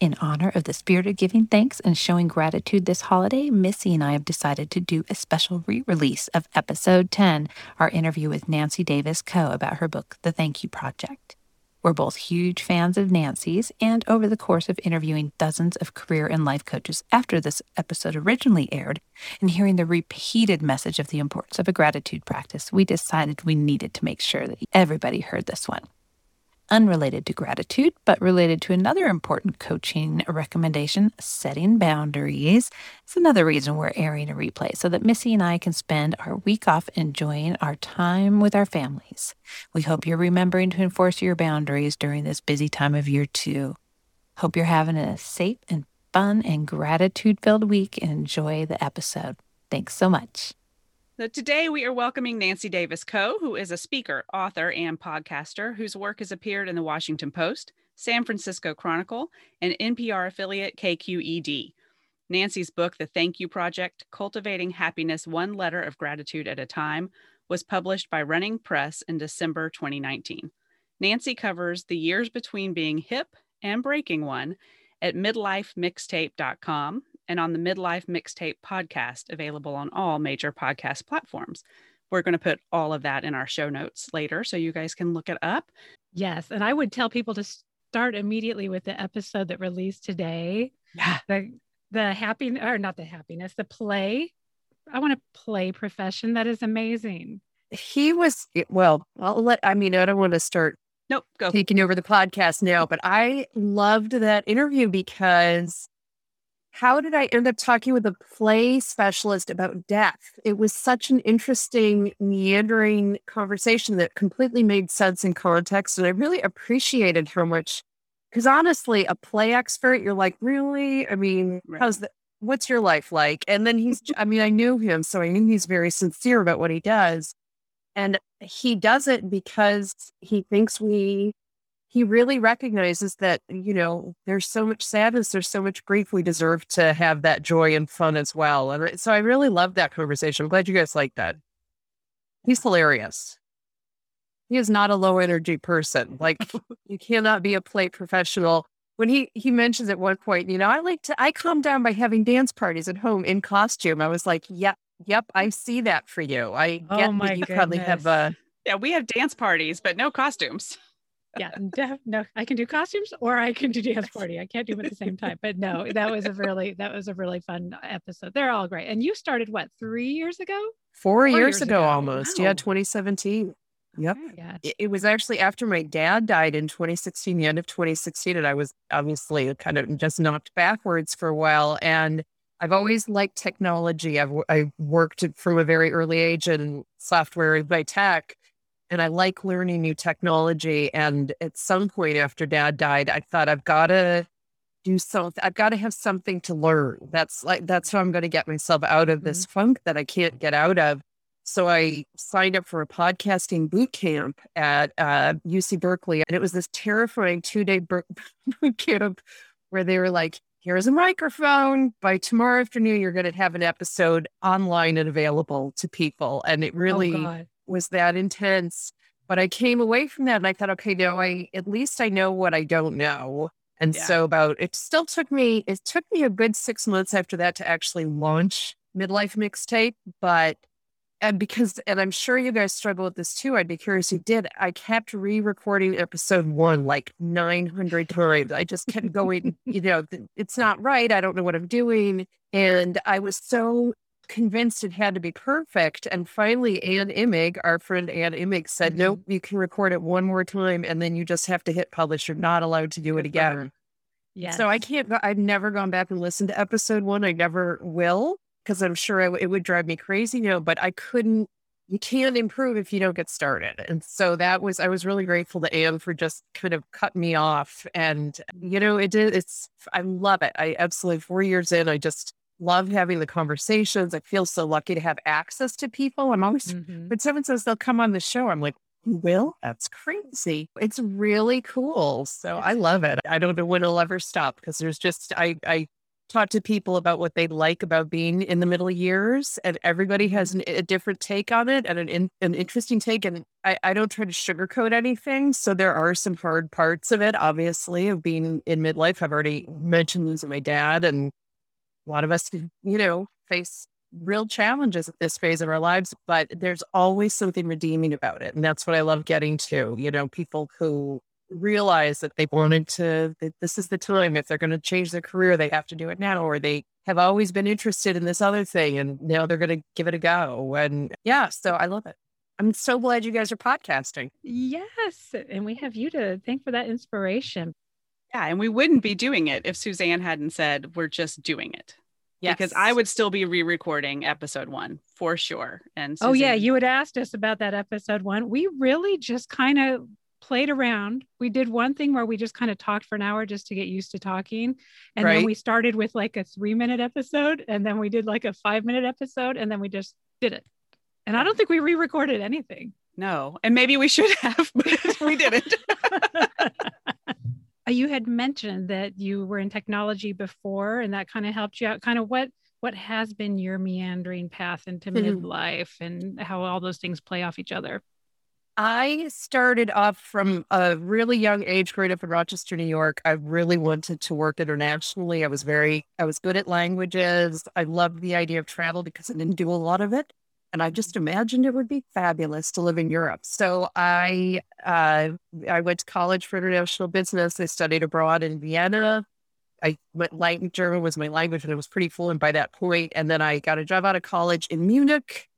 In honor of the spirit of giving thanks and showing gratitude this holiday, Missy and I have decided to do a special re release of episode 10, our interview with Nancy Davis Kho about her book, The Thank You Project. We're both huge fans of Nancy's, and over the course of interviewing dozens of career and life coaches after this episode originally aired, and hearing the repeated message of the importance of a gratitude practice, we decided we needed to make sure that everybody heard this one unrelated to gratitude, but related to another important coaching recommendation setting boundaries. It's another reason we're airing a replay so that Missy and I can spend our week off enjoying our time with our families. We hope you're remembering to enforce your boundaries during this busy time of year, too. Hope you're having a safe and fun and gratitude filled week and enjoy the episode. Thanks so much. So today we are welcoming Nancy Davis Kho, who is a speaker, author, and podcaster whose work has appeared in the Washington Post, San Francisco Chronicle, and NPR affiliate KQED. Nancy's book, The Thank You Project Cultivating Happiness One Letter of Gratitude at a Time, was published by Running Press in December 2019. Nancy covers the years between being hip and breaking one at midlifemixtape.com and on the Midlife Mixtape podcast, available on all major podcast platforms. We're going to put all of that in our show notes later so you guys can look it up. Yes. And I would tell people to start immediately with the episode that released today. Yeah. The the happiness or not the happiness, the play. I want to play profession. That is amazing. He was well, I'll let I mean, I don't want to start Nope, go. Taking over the podcast now, but I loved that interview because how did I end up talking with a play specialist about death? It was such an interesting, meandering conversation that completely made sense in context. And I really appreciated how much, because honestly, a play expert, you're like, really? I mean, right. how's the, what's your life like? And then he's, I mean, I knew him, so I knew he's very sincere about what he does. And he does it because he thinks we he really recognizes that, you know, there's so much sadness, there's so much grief. We deserve to have that joy and fun as well. And so I really love that conversation. I'm glad you guys like that. He's hilarious. He is not a low energy person. Like you cannot be a play professional. When he he mentions at one point, you know, I like to I calm down by having dance parties at home in costume. I was like, yep, yep, I see that for you. I oh get oh that you goodness. probably have a yeah, we have dance parties, but no costumes yeah, def- no, I can do costumes or I can do dance party. I can't do them at the same time. But no, that was a really that was a really fun episode. They're all great. And you started what three years ago? Four, Four years, years, ago, ago. almost. Wow. Yeah, 2017. Yep. Yeah. It, it, was actually after my dad died in 2016, the end of 2016, and I was obviously kind of just knocked backwards for a while. And I've always liked technology. I've I worked from a very early age in software by tech and I like learning new technology. And at some point after dad died, I thought I've got to do something. I've got to have something to learn. That's like, that's how I'm going to get myself out of this mm-hmm. funk that I can't get out of. So I signed up for a podcasting boot camp at uh, UC Berkeley. And it was this terrifying two day boot camp where they were like, here's a microphone. By tomorrow afternoon, you're going to have an episode online and available to people. And it oh, really, oh was that intense. But I came away from that and I thought, okay, now I at least I know what I don't know. And yeah. so about it still took me it took me a good six months after that to actually launch midlife mixtape. But and because and I'm sure you guys struggle with this too. I'd be curious who did. I kept re-recording episode one like 900 times. I just kept going, you know, it's not right. I don't know what I'm doing. And I was so convinced it had to be perfect. And finally, Ann Imig, our friend Ann Imig, said, mm-hmm. nope, you can record it one more time and then you just have to hit publish. You're not allowed to do it again. Yeah. So I can't, I've never gone back and listened to episode one. I never will because I'm sure it would drive me crazy, you know, but I couldn't, you can't improve if you don't get started. And so that was, I was really grateful to Ann for just kind of cut me off. And, you know, it did, it's, I love it. I absolutely, four years in, I just, love having the conversations. I feel so lucky to have access to people. I'm always, mm-hmm. when someone says they'll come on the show, I'm like, will? That's crazy. It's really cool. So I love it. I don't know when it'll ever stop because there's just, I, I talk to people about what they like about being in the middle years and everybody has an, a different take on it and an, in, an interesting take. And I, I don't try to sugarcoat anything. So there are some hard parts of it, obviously, of being in midlife. I've already mentioned losing my dad and a lot of us, you know, face real challenges at this phase of our lives, but there's always something redeeming about it. And that's what I love getting to, you know, people who realize that they wanted to, this is the time. If they're going to change their career, they have to do it now, or they have always been interested in this other thing and now they're going to give it a go. And yeah, so I love it. I'm so glad you guys are podcasting. Yes. And we have you to thank for that inspiration. Yeah. And we wouldn't be doing it if Suzanne hadn't said, we're just doing it. Yes. Because I would still be re recording episode one for sure. And Suzanne- oh, yeah. You had asked us about that episode one. We really just kind of played around. We did one thing where we just kind of talked for an hour just to get used to talking. And right. then we started with like a three minute episode. And then we did like a five minute episode. And then we just did it. And I don't think we re recorded anything. No. And maybe we should have, but we didn't. Uh, you had mentioned that you were in technology before and that kind of helped you out kind of what what has been your meandering path into mm-hmm. midlife and how all those things play off each other I started off from a really young age, growing up in Rochester, New York. I really wanted to work internationally. I was very, I was good at languages. I loved the idea of travel because I didn't do a lot of it. And I just imagined it would be fabulous to live in Europe. So I uh, I went to college for international business. I studied abroad in Vienna. I went light German was my language, and I was pretty fluent by that point. And then I got a job out of college in Munich,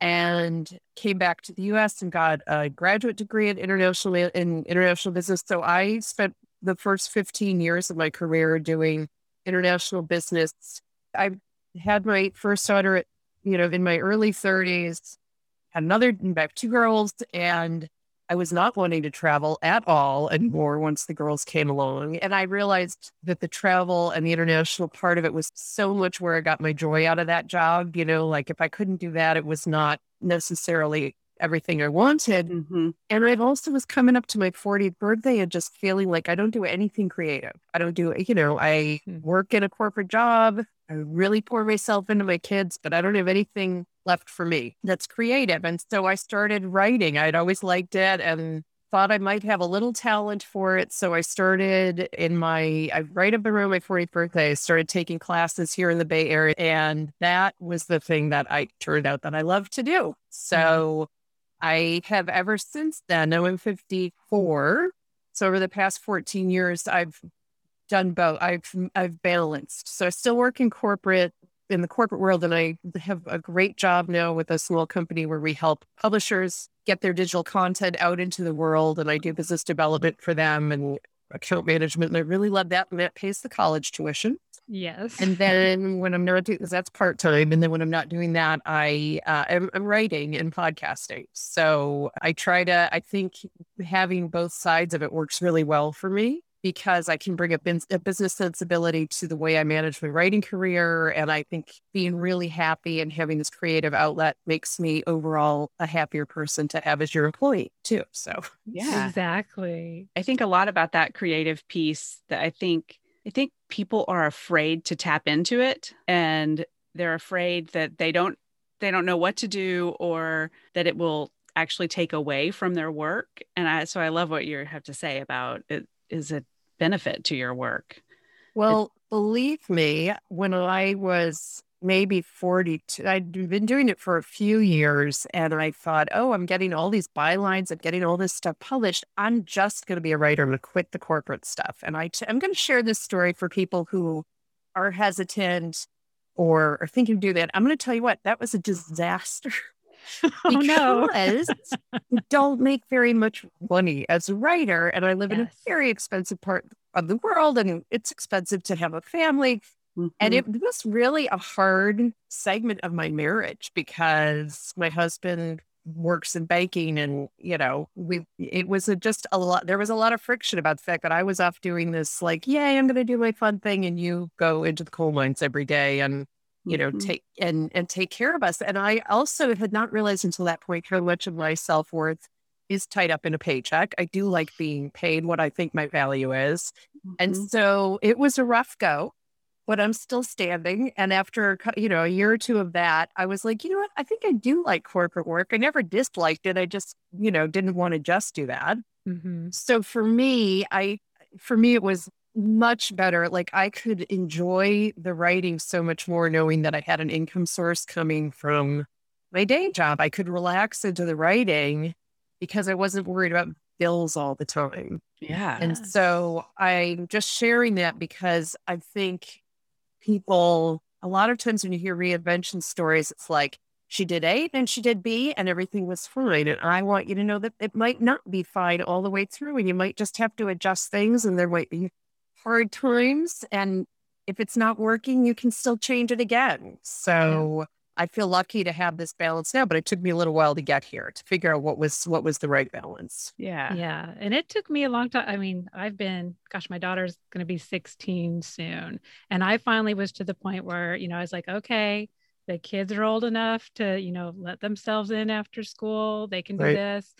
and came back to the U.S. and got a graduate degree in international in international business. So I spent the first 15 years of my career doing international business. I had my first daughter at you know, in my early 30s, had another, I have two girls, and I was not wanting to travel at all anymore once the girls came along. And I realized that the travel and the international part of it was so much where I got my joy out of that job. You know, like if I couldn't do that, it was not necessarily everything I wanted. Mm-hmm. And I also was coming up to my 40th birthday and just feeling like I don't do anything creative. I don't do, you know, I mm-hmm. work in a corporate job. I really pour myself into my kids, but I don't have anything left for me that's creative. And so I started writing. I'd always liked it and thought I might have a little talent for it. So I started in my, I right up around my 40th birthday, I started taking classes here in the Bay Area. And that was the thing that I turned out that I love to do. Mm-hmm. So I have ever since then, now I'm 54. So over the past 14 years, I've done both. I've I've balanced. So I still work in corporate in the corporate world, and I have a great job now with a small company where we help publishers get their digital content out into the world, and I do business development for them and account management. And I really love that, and that pays the college tuition. Yes. And then when I'm not doing because that's part time, and then when I'm not doing that, I uh, am I'm writing and podcasting. So I try to. I think having both sides of it works really well for me because I can bring a, bin- a business sensibility to the way I manage my writing career, and I think being really happy and having this creative outlet makes me overall a happier person to have as your employee too. So yeah, exactly. I think a lot about that creative piece that I think I think people are afraid to tap into it and they're afraid that they don't they don't know what to do or that it will actually take away from their work and I so I love what you have to say about it is a benefit to your work. Well, it, believe me, when I was maybe 42. I'd been doing it for a few years and I thought, oh, I'm getting all these bylines, I'm getting all this stuff published. I'm just going to be a writer. I'm going to quit the corporate stuff. And I t- I'm going to share this story for people who are hesitant or are thinking of doing that. I'm going to tell you what, that was a disaster. oh no. don't make very much money as a writer. And I live yes. in a very expensive part of the world and it's expensive to have a family. Mm-hmm. And it was really a hard segment of my marriage because my husband works in banking and you know we it was a, just a lot there was a lot of friction about the fact that i was off doing this like yay i'm going to do my fun thing and you go into the coal mines every day and you know, mm-hmm. take and and take care of us. And I also had not realized until that point how much of my self worth is tied up in a paycheck. I do like being paid what I think my value is. Mm-hmm. And so it was a rough go, but I'm still standing. And after, you know, a year or two of that, I was like, you know what? I think I do like corporate work. I never disliked it. I just, you know, didn't want to just do that. Mm-hmm. So for me, I, for me, it was much better. Like I could enjoy the writing so much more knowing that I had an income source coming from my day job. I could relax into the writing because I wasn't worried about bills all the time. Yeah. And so I'm just sharing that because I think people, a lot of times when you hear reinvention stories, it's like she did A and she did B and everything was fine. And I want you to know that it might not be fine all the way through and you might just have to adjust things and there might be hard times. And if it's not working, you can still change it again. So I feel lucky to have this balance now, but it took me a little while to get here to figure out what was what was the right balance. Yeah. Yeah. And it took me a long time. I mean, I've been, gosh, my daughter's going to be 16 soon. And I finally was to the point where, you know, I was like, okay, the kids are old enough to, you know, let themselves in after school. They can do right. this.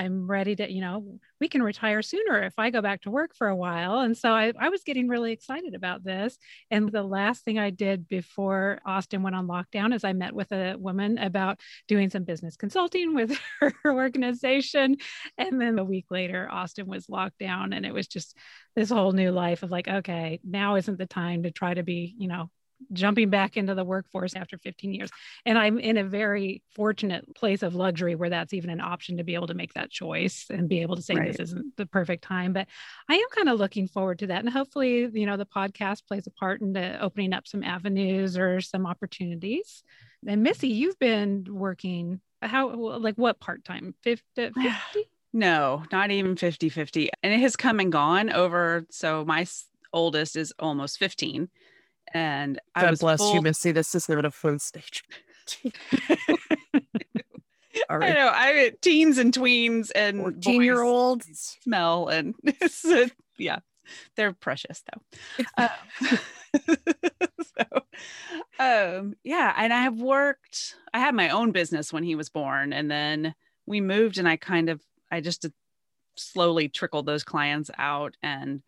I'm ready to, you know, we can retire sooner if I go back to work for a while. And so I, I was getting really excited about this. And the last thing I did before Austin went on lockdown is I met with a woman about doing some business consulting with her organization. And then a week later, Austin was locked down. And it was just this whole new life of like, okay, now isn't the time to try to be, you know, jumping back into the workforce after 15 years. And I'm in a very fortunate place of luxury where that's even an option to be able to make that choice and be able to say right. this isn't the perfect time. But I am kind of looking forward to that. And hopefully, you know, the podcast plays a part in opening up some avenues or some opportunities. And Missy, you've been working how like what part time? 50? 50? No, not even 50 50. And it has come and gone over. So my oldest is almost 15 and God I was bless full... you, Missy. This is not a phone stage. All right. I know. I teens and tweens and fourteen year olds smell and yeah, they're precious though. uh, so, um, yeah, and I have worked. I had my own business when he was born, and then we moved, and I kind of, I just slowly trickled those clients out and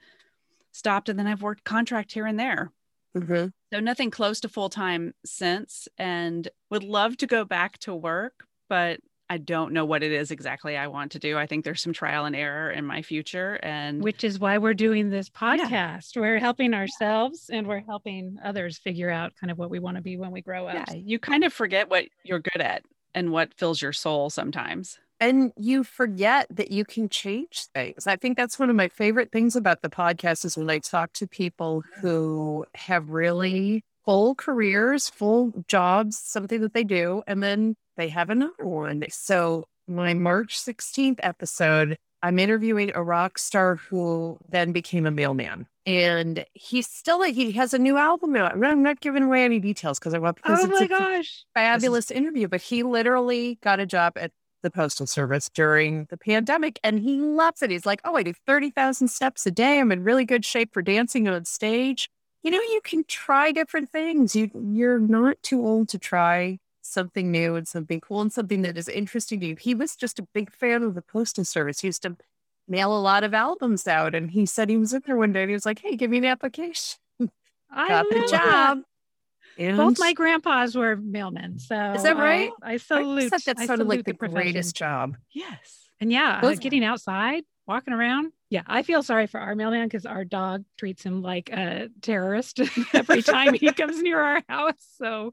stopped, and then I've worked contract here and there Mm-hmm. So nothing close to full time since, and would love to go back to work, but I don't know what it is exactly I want to do. I think there's some trial and error in my future, and which is why we're doing this podcast. Yeah. We're helping ourselves and we're helping others figure out kind of what we want to be when we grow up. Yeah, you kind of forget what you're good at and what fills your soul sometimes and you forget that you can change things. I think that's one of my favorite things about the podcast is when I talk to people who have really full careers, full jobs, something that they do, and then they have another one. So my March 16th episode, I'm interviewing a rock star who then became a mailman. And he's still he has a new album out. I'm not giving away any details because I want because oh my gosh. fabulous interview. But he literally got a job at the Postal Service during the pandemic. And he loves it. He's like, oh, I do 30,000 steps a day. I'm in really good shape for dancing on stage. You know, you can try different things. You, you're not too old to try something new and something cool and something that is interesting to you. He was just a big fan of the Postal Service. He used to mail a lot of albums out. And he said he was in there one day and he was like, hey, give me an application. I Got the job. And Both my grandpas were mailmen. So is that right? I, I salute. I that sounded like the, the greatest job. Yes. And yeah, uh, getting outside, walking around. Yeah, I feel sorry for our mailman because our dog treats him like a terrorist every time he comes near our house. So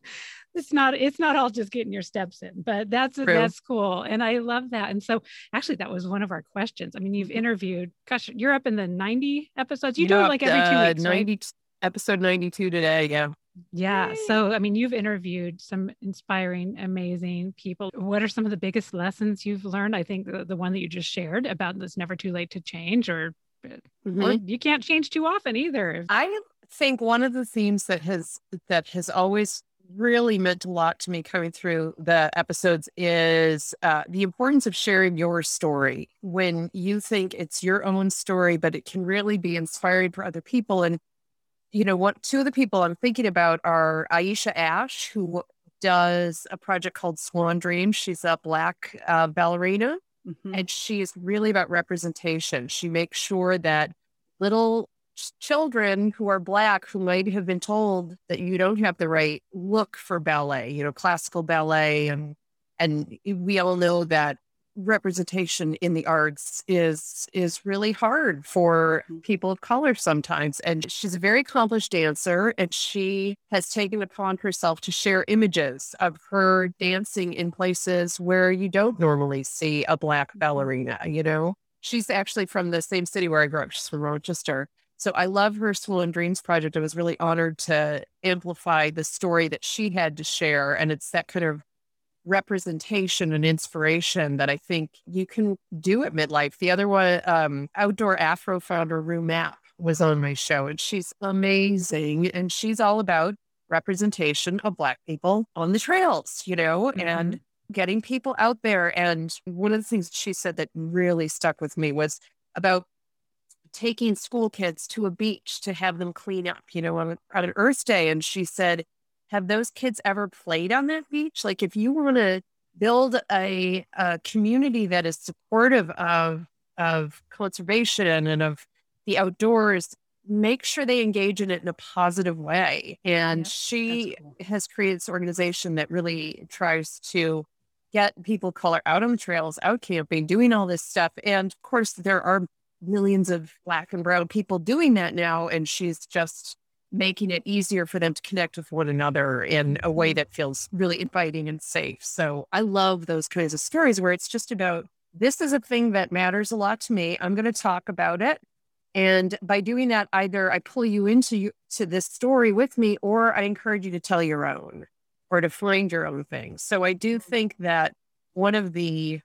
it's not it's not all just getting your steps in, but that's True. that's cool, and I love that. And so actually, that was one of our questions. I mean, you've mm-hmm. interviewed. Gosh, you're up in the 90 episodes. You do it like every two uh, weeks, 90 right? episode 92 today. Yeah. Yeah. So, I mean, you've interviewed some inspiring, amazing people. What are some of the biggest lessons you've learned? I think the, the one that you just shared about it's never too late to change, or, mm-hmm. or you can't change too often either. I think one of the themes that has that has always really meant a lot to me coming through the episodes is uh, the importance of sharing your story when you think it's your own story, but it can really be inspiring for other people. And you know, what two of the people I'm thinking about are Aesha Ash, who does a project called Swan Dream. She's a black uh, ballerina, mm-hmm. and she is really about representation. She makes sure that little children who are black who might have been told that you don't have the right look for ballet, you know, classical ballet and and we all know that representation in the arts is is really hard for mm-hmm. people of color sometimes and she's a very accomplished dancer and she has taken upon herself to share images of her dancing in places where you don't normally see a black mm-hmm. ballerina you know she's actually from the same city where i grew up she's from rochester so I love her Swan Dreams project. I was really honored to amplify the story that she had to share. And it's that kind of representation and inspiration that I think you can do at midlife. The other one, um, outdoor Afro founder Rue Mapp was on my show, and she's amazing. And she's all about representation of Black people on the trails, you know, mm-hmm. and getting people out there. And one of the things she said that really stuck with me was about taking school kids to a beach to have them clean up, you know, on, on an Earth Day. And she said, have those kids ever played on that beach? Like, if you want to build a, a community that is supportive of of conservation and of the outdoors, make sure they engage in it in a positive way. And yeah, she cool. has created this organization that really tries to get people color out on the trails, out camping, doing all this stuff. And of course, there are millions of black and brown people doing that now. And she's just making it easier for them to connect with one another in a way mm-hmm. that feels really inviting and safe. So I love those kinds of stories where it's just about this is a thing that matters a lot to me. I'm going to talk about it. And by doing that, either I pull you into you, to this story with me, or I encourage you to tell your own or to find your own things. So I do think that one of the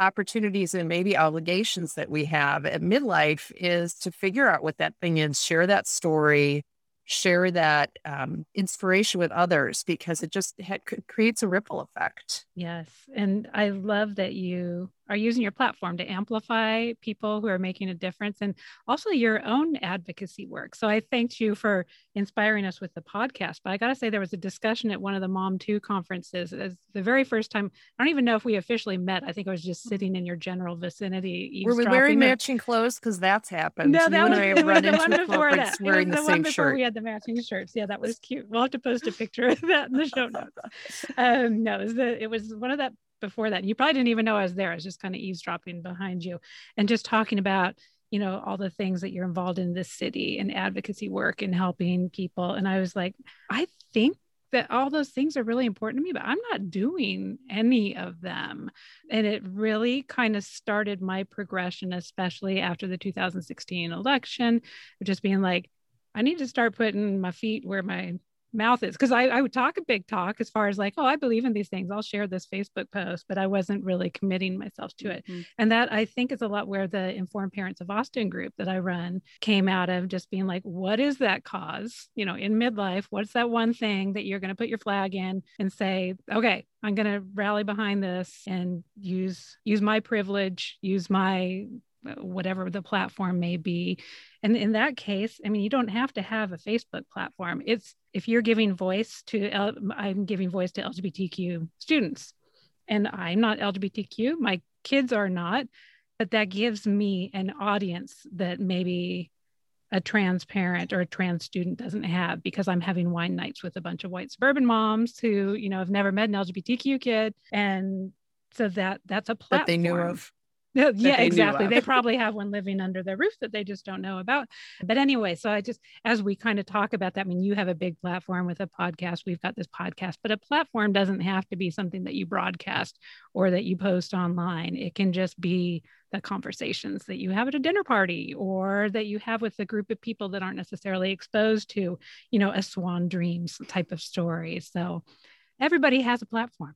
opportunities and maybe obligations that we have at midlife is to figure out what that thing is, share that story, share that um, inspiration with others because it just ha- creates a ripple effect. Yes. And I love that you are using your platform to amplify people who are making a difference and also your own advocacy work. So I thanked you for inspiring us with the podcast. But I got to say, there was a discussion at one of the Mom 2 conferences. As the very first time, I don't even know if we officially met. I think I was just sitting in your general vicinity. Were we wearing matching clothes? Because that's happened. No, that was, I run the one before that. Wearing the, the same shirt. We had the matching shirts. Yeah, that was cute. We'll have to post a picture of that in the show notes. Um, no, it was, the, it was one of that before that. You probably didn't even know I was there. I was just kind of eavesdropping behind you and just talking about, you know, all the things that you're involved in this city and advocacy work and helping people. And I was like, I think that all those things are really important to me, but I'm not doing any of them. And it really kind of started my progression, especially after the 2016 election, of just being like, I need to start putting my feet where my mouth is because I, I would talk a big talk as far as like oh i believe in these things. I'll share this facebook post but i wasn't really committing myself to it. Mm-hmm. and that i think is a lot where the informed parents of austin group that i run came out of just being like what is that cause? You know in midlife what's that one thing that you're going to put your flag in and say okay i'm going to rally behind this and use use my privilege use my whatever the platform may be. And in that case, I mean, you don't have to have a Facebook platform. It's if you're giving voice to, I'm giving voice to LGBTQ students, and I'm not LGBTQ, my kids are not, but that gives me an audience that maybe a trans parent or a trans student doesn't have because I'm having wine nights with a bunch of white suburban moms who, you know, have never met an LGBTQ kid. And so that that's a platform. That they knew of. yeah, they exactly. They probably have one living under their roof that they just don't know about. But anyway, so I just, as we kind of talk about that, I mean, you have a big platform with a podcast. We've got this podcast, but a platform doesn't have to be something that you broadcast or that you post online. It can just be the conversations that you have at a dinner party or that you have with a group of people that aren't necessarily exposed to, you know, a swan dreams type of story. So everybody has a platform.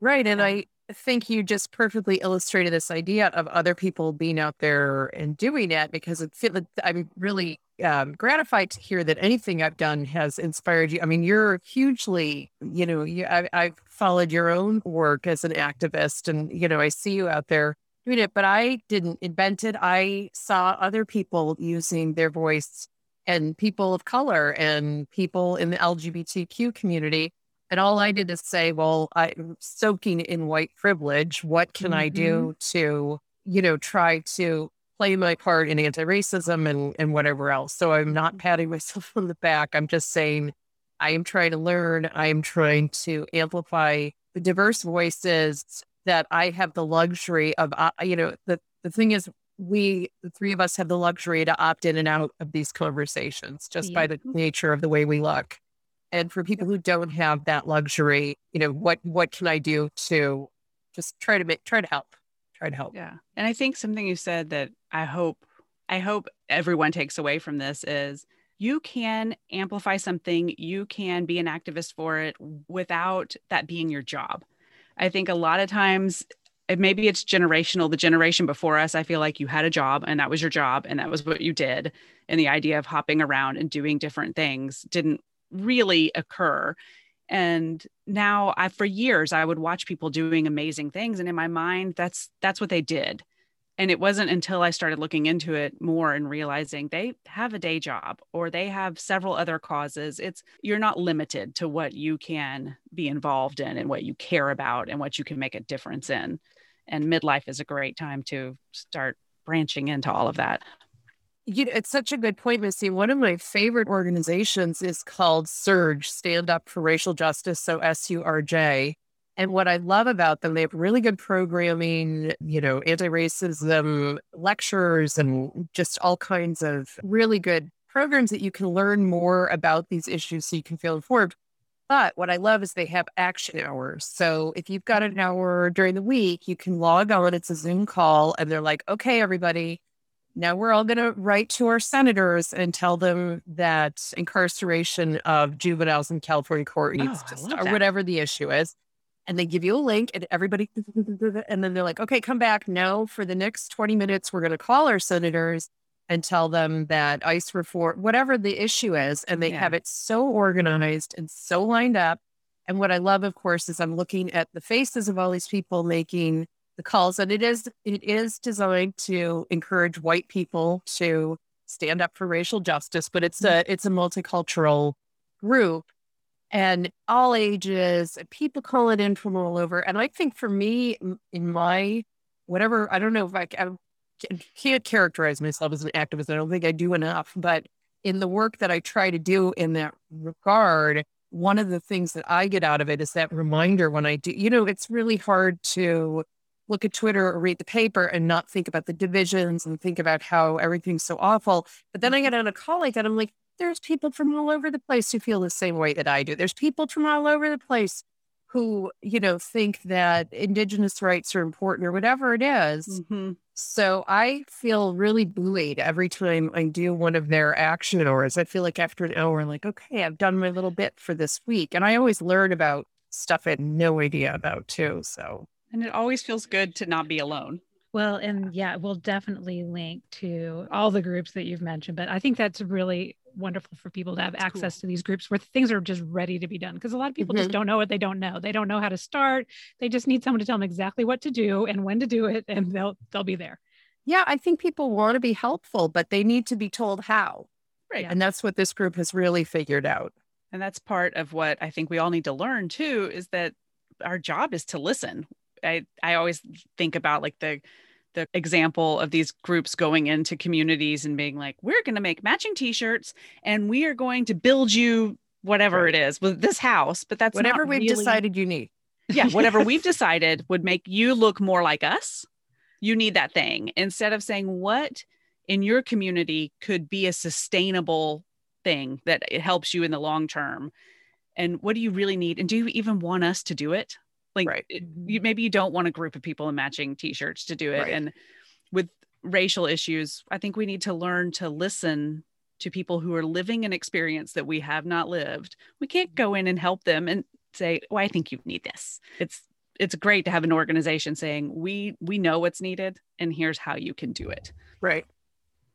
Right. And I, think you just perfectly illustrated this idea of other people being out there and doing it because it feel, I'm really um, gratified to hear that anything I've done has inspired you. I mean, you're hugely, you know, you, I, I've followed your own work as an activist and, you know, I see you out there doing it, but I didn't invent it. I saw other people using their voice and people of color and people in the LGBTQ community. And all I did is say, well, I'm soaking in white privilege. What can mm-hmm. I do to, you know, try to play my part in anti-racism and, and whatever else. So I'm not patting myself on the back. I'm just saying I am trying to learn. I am trying to amplify the diverse voices that I have the luxury of, uh, you know, the, the thing is we, the three of us have the luxury to opt in and out of these conversations just yeah. by the nature of the way we look. And for people who don't have that luxury, you know, what what can I do to just try to make try to help, try to help. Yeah, and I think something you said that I hope I hope everyone takes away from this is you can amplify something, you can be an activist for it without that being your job. I think a lot of times maybe it's generational the generation before us i feel like you had a job and that was your job and that was what you did and the idea of hopping around and doing different things didn't really occur and now i for years i would watch people doing amazing things and in my mind that's that's what they did and it wasn't until I started looking into it more and realizing they have a day job or they have several other causes. It's you're not limited to what you can be involved in and what you care about and what you can make a difference in and midlife is a great time to start branching into all of that. You know, it's such a good point, Missy. One of my favorite organizations is called SURJ, Stand Up for Racial Justice, so S U R J. And what I love about them, they have really good programming, you know, anti racism lectures and just all kinds of really good programs that you can learn more about these issues so you can feel informed. But what I love is they have action hours. So if you've got an hour during the week, you can log on. It's a Zoom call, and they're like, okay, everybody, now we're all going to write to our senators and tell them that incarceration of juveniles in California court needs oh, to or whatever the issue is. And they give you a link, and everybody, and then they're like, okay, come back now for the next 20 minutes. We're going to call our senators and tell them that ICE reform, whatever the issue is, and they yeah. have it so organized and so lined up. And what I love, of course, is I'm looking at the faces of all these people making the calls, and it is it is designed to encourage white people to stand up for racial justice, but it's mm-hmm. a it's a multicultural group and all ages, people call it in from all over. And I think for me, in my whatever, I don't know if I, I'm can't characterize myself as an activist. I don't think I do enough. But in the work that I try to do in that regard, one of the things that I get out of it is that reminder when I do, you know, it's really hard to look at Twitter or read the paper and not think about the divisions and think about how everything's so awful. But then I get on a call like that, I'm like, there's people from all over the place who feel the same way that I do. There's people from all over the place who, you know, think that indigenous rights are important or whatever it is. Mm-hmm. So I feel really buoyed every time I do one of their action hours. I feel like after an hour, I'm like, okay, I've done my little bit for this week. And I always learn about stuff I had no idea about too. So, and it always feels good to not be alone. Well, and yeah, we'll definitely link to all the groups that you've mentioned, but I think that's really wonderful for people to have that's access cool. to these groups where things are just ready to be done because a lot of people mm-hmm. just don't know what they don't know. They don't know how to start. They just need someone to tell them exactly what to do and when to do it and they'll they'll be there. Yeah, I think people want to be helpful, but they need to be told how. Right. And that's what this group has really figured out. And that's part of what I think we all need to learn too is that our job is to listen. I I always think about like the the example of these groups going into communities and being like, we're going to make matching t-shirts and we are going to build you whatever right. it is with this house. But that's whatever we've really... decided you need. Yeah, whatever we've decided would make you look more like us. You need that thing instead of saying what in your community could be a sustainable thing that it helps you in the long term. And what do you really need? And do you even want us to do it? Like right. you, mm-hmm. maybe you don't want a group of people in matching t-shirts to do it. Right. And with racial issues, I think we need to learn to listen to people who are living an experience that we have not lived. We can't go in and help them and say, "Oh, I think you need this." It's it's great to have an organization saying, "We we know what's needed and here's how you can do it." Right.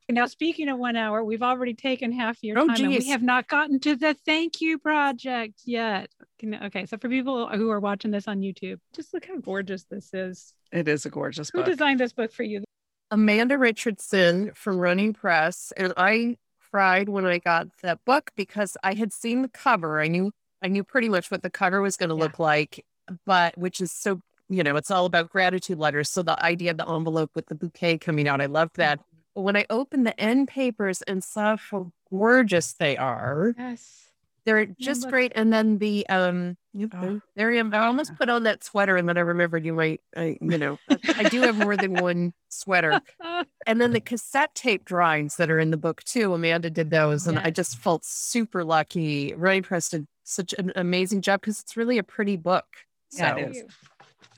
Now, speaking of one hour, we've already taken half your oh, time geez. and we have not gotten to the thank you project yet. Okay, so for people who are watching this on YouTube, just look how gorgeous this is. It is a gorgeous who book. Who designed this book for you? Amanda Richardson from Running Press. And I cried when I got that book because I had seen the cover. I knew I knew pretty much what the cover was going to yeah. look like, but which is so you know, it's all about gratitude letters. So the idea of the envelope with the bouquet coming out, I love that. When I opened the end papers and saw how gorgeous they are, yes they're just great. And then the um, oh. there I am. I almost put on that sweater, and then I remembered you might, I, you know, I do have more than one sweater. And then the cassette tape drawings that are in the book too. Amanda did those, and yes. I just felt super lucky. Running Press, such an amazing job because it's really a pretty book. Yeah, so. it is.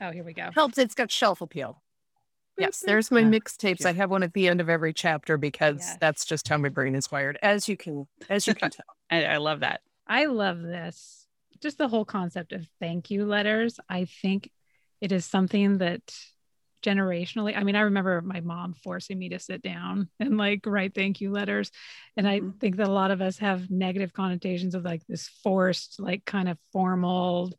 Oh, here we go. Helps. It's got shelf appeal. Yes, there's my mixtapes. I have one at the end of every chapter because yes. that's just how my brain is wired, as you can as you can tell. I, I love that. I love this. Just the whole concept of thank you letters. I think it is something that generationally, I mean, I remember my mom forcing me to sit down and like write thank you letters. And I mm-hmm. think that a lot of us have negative connotations of like this forced, like kind of formal,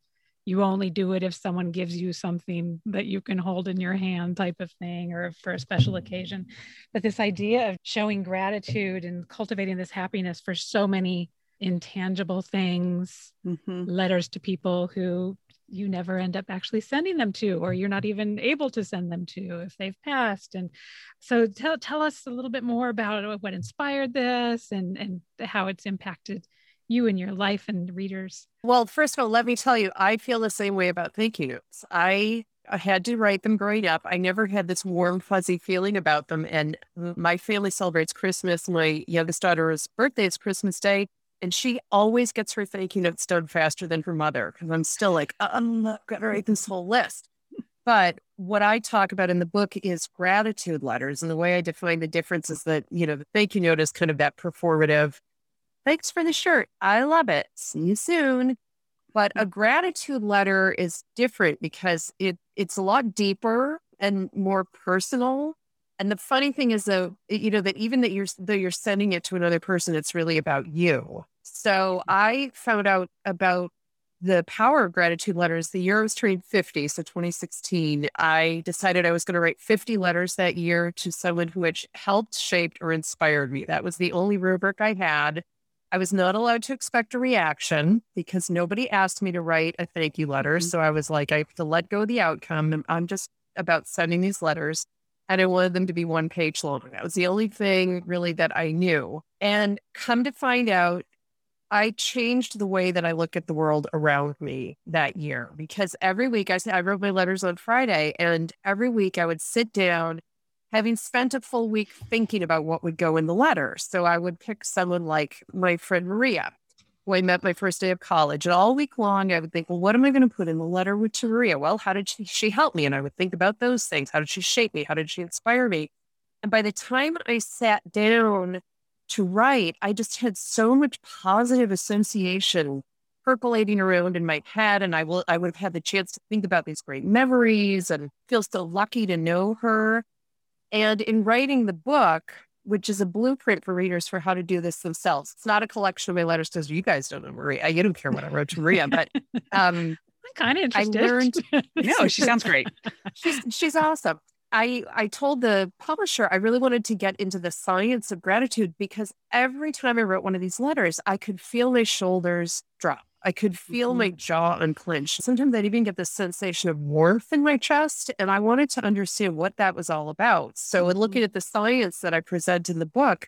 you only do it if someone gives you something that you can hold in your hand type of thing or for a special occasion. But this idea of showing gratitude and cultivating this happiness for so many intangible things, mm-hmm. letters to people who you never end up actually sending them to, or you're not even able to send them to if they've passed. And so tell, tell us a little bit more about what inspired this and, and how it's impacted you and your life and readers. Well, first of all, let me tell you, I feel the same way about thank you notes. I I had to write them growing up. I never had this warm, fuzzy feeling about them. And my family celebrates Christmas. My youngest daughter's birthday is Christmas Day. And she always gets her thank you notes done faster than her mother because I'm still like, uh, I'm not going to write this whole list. But what I talk about in the book is gratitude letters. And the way I define the difference is that, you know, the thank you note is kind of that performative, thanks for the shirt. I love it. See you soon. But a mm. gratitude letter is different because it it's a lot deeper and more personal and the funny thing is, though, you know that even that you're though you're sending it to another person, it's really about you. So mm. I found out about the power of gratitude letters the year I was turning 50, so 2016. I decided I was going to write 50 letters that year to someone who had helped, shaped, or inspired me. That was the only rubric I had. I was not allowed to expect a reaction because nobody asked me to write a thank you letter. Mm-hmm. So I was like, I have to let go of the outcome. I'm just about sending these letters and I wanted them to be one page long. That was the only thing really that I knew. And come to find out, I changed the way that I look at the world around me that year because every week I said I wrote my letters on Friday, and every week I would sit down, having spent a full week thinking about what would go in the letter. So I would pick someone like my friend Maria, who I met my first day of college. And all week long, I would think, well, what am I going to put in the letter with Maria? Well, how did she, she help me? And I would think about those things. How did she shape me? How did she inspire me? And by the time I sat down to write, I just had so much positive association percolating around in my head. And I will I would have had the chance to think about these great memories and feel so lucky to know her. And in writing the book, which is a blueprint for readers for how to do this themselves. It's not a collection of my letters because you guys don't know Maria. You don't care what I wrote to Maria, but um, I'm kind of interested. I learned. no, she sounds great. she's she's awesome. I I told the publisher I really wanted to get into the science of gratitude because every time I wrote one of these letters, I could feel my shoulders drop. I could feel mm-hmm. my jaw unclench. Sometimes I'd even get this sensation of warmth in my chest. And I wanted to understand what that was all about. So, mm-hmm. in looking at the science that I present in the book,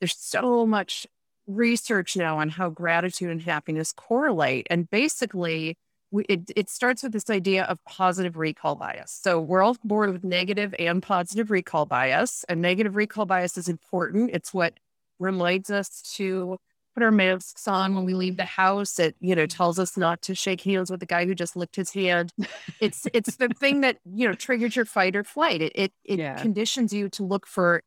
there's so much research now on how gratitude and happiness correlate. And basically, we, it, it starts with this idea of positive recall bias. So, we're all born with negative and positive recall bias. And negative recall bias is important, it's what reminds us to put our masks on when we leave the house. It, you know, tells us not to shake hands with the guy who just licked his hand. It's it's the thing that, you know, triggers your fight or flight. It it, it yeah. conditions you to look for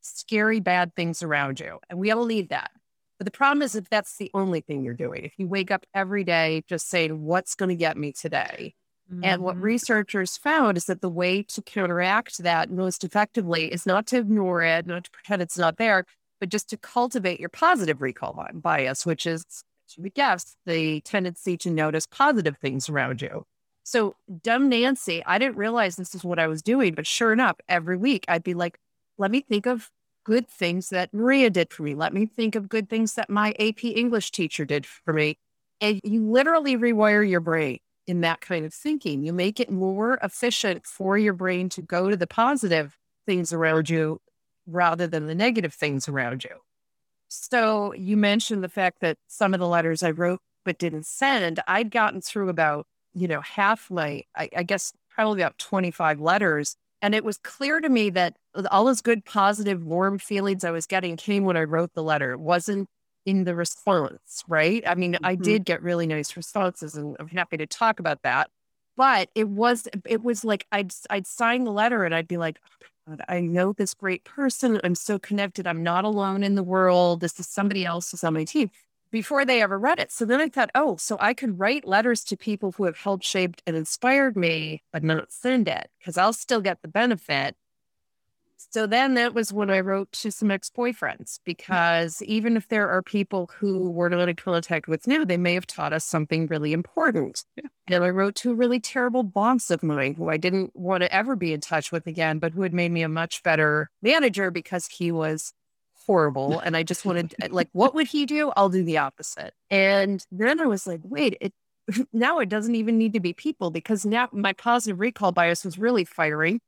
scary bad things around you. And we all need that. But the problem is if that's the only thing you're doing. If you wake up every day just saying, what's going to get me today? Mm-hmm. And what mm-hmm. researchers found is that the way to counteract that most effectively is not to ignore it, not to pretend it's not there, but just to cultivate your positive recall bias, which is, as you would guess, the tendency to notice positive things around you. So, dumb Nancy, I didn't realize this is what I was doing, but sure enough, every week I'd be like, let me think of good things that Maria did for me. Let me think of good things that my AP English teacher did for me. And you literally rewire your brain in that kind of thinking. You make it more efficient for your brain to go to the positive things around you rather than the negative things around you. So you mentioned the fact that some of the letters I wrote but didn't send, I'd gotten through about, you know, half my, I, I guess probably about 25 letters. And it was clear to me that all those good, positive, warm feelings I was getting came when I wrote the letter. It wasn't in the response, right? I mean, mm-hmm. I did get really nice responses and I'm happy to talk about that. But it was it was like I'd I'd sign the letter and I'd be like, oh I know this great person. I'm so connected. I'm not alone in the world. This is somebody else who's on my team before they ever read it. So then I thought, oh, so I could write letters to people who have helped, shaped, and inspired me, but not send it because I'll still get the benefit. So then that was when I wrote to some ex boyfriends mm. because even if there are people who we're not in contact with now, they may have taught us something really important. Yeah. And I wrote to a really terrible boss of mine who I didn't want to ever be in touch with again, but who had made me a much better manager because he was horrible. And I just wanted, uh, like, what would he do? I'll do the opposite. And then I was like, wait, it now it doesn't even need to be people because now my positive recall bias was really firing.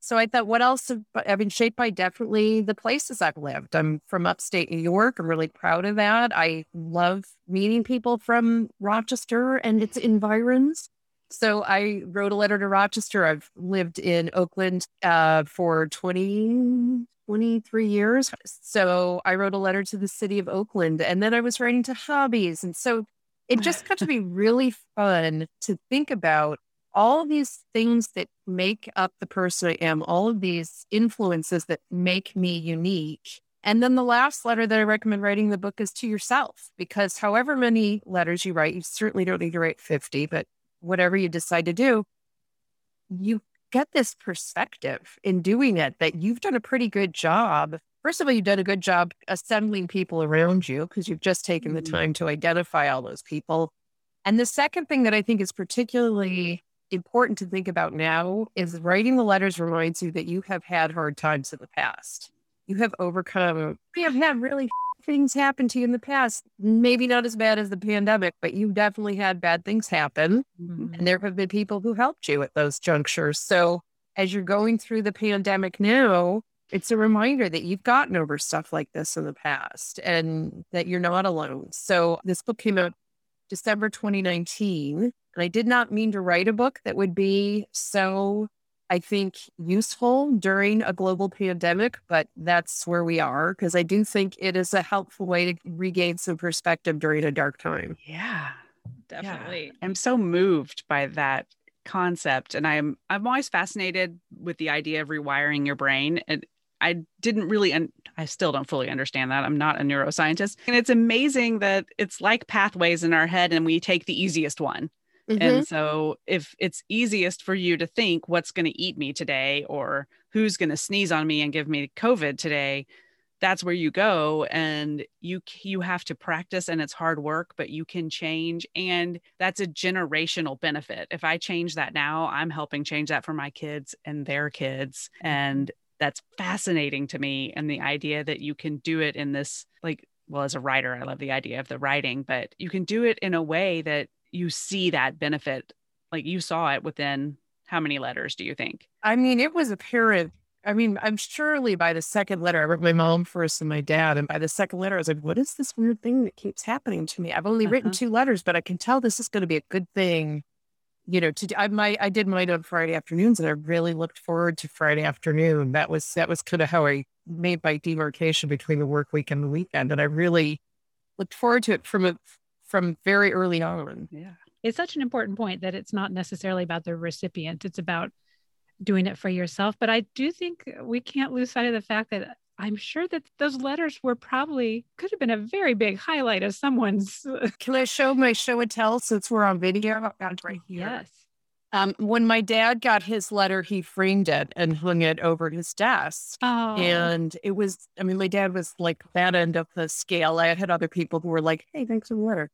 So I thought, what else have I been shaped by? Definitely the places I've lived. I'm from upstate New York. I'm really proud of that. I love meeting people from Rochester and its environs. So I wrote a letter to Rochester. I've lived in Oakland uh, for 20, 23 years. So I wrote a letter to the city of Oakland and then I was writing to hobbies. And so it just got to be really fun to think about all these things that make up the person I am, all of these influences that make me unique. And then the last letter that I recommend writing the book is to yourself, because however many letters you write, you certainly don't need to write 50, but whatever you decide to do, you get this perspective in doing it that you've done a pretty good job. First of all, you've done a good job assembling people around you because you've just taken the mm-hmm. time to identify all those people. And the second thing that I think is particularly important to think about now is writing the letters reminds you that you have had hard times in the past. You have overcome, you have had really things happen to you in the past. Maybe not as bad as the pandemic, but you definitely had bad things happen. Mm-hmm. And there have been people who helped you at those junctures. So as you're going through the pandemic now, it's a reminder that you've gotten over stuff like this in the past and that you're not alone. So this book came out December 2019. And I did not mean to write a book that would be so I think, useful during a global pandemic, but that's where we are because I do think it is a helpful way to regain some perspective during a dark time. Yeah, definitely. Yeah. I'm so moved by that concept and I'm I'm always fascinated with the idea of rewiring your brain and I didn't really and I still don't fully understand that. I'm not a neuroscientist. And it's amazing that it's like pathways in our head and we take the easiest one. Mm-hmm. And so if it's easiest for you to think what's going to eat me today or who's going to sneeze on me and give me COVID today, that's where you go and you you have to practice and it's hard work but you can change and that's a generational benefit if i change that now i'm helping change that for my kids and their kids and that's fascinating to me and the idea that you can do it in this like well as a writer i love the idea of the writing but you can do it in a way that you see that benefit like you saw it within how many letters do you think i mean it was apparent i mean i'm surely by the second letter i wrote my mom first and my dad and by the second letter i was like what is this weird thing that keeps happening to me i've only uh-huh. written two letters but i can tell this is going to be a good thing you know to i my i did mine on friday afternoons and i really looked forward to friday afternoon that was that was kind of how i made my demarcation between the work week and the weekend and i really looked forward to it from a from very early on. Yeah. It's such an important point that it's not necessarily about the recipient, it's about doing it for yourself. But I do think we can't lose sight of the fact that I'm sure that those letters were probably could have been a very big highlight of someone's. Can I show my show and tell since we're on video? right here. Yes. Um, when my dad got his letter, he framed it and hung it over his desk. Oh. And it was, I mean, my dad was like that end of the scale. I had other people who were like, hey, thanks for the letter.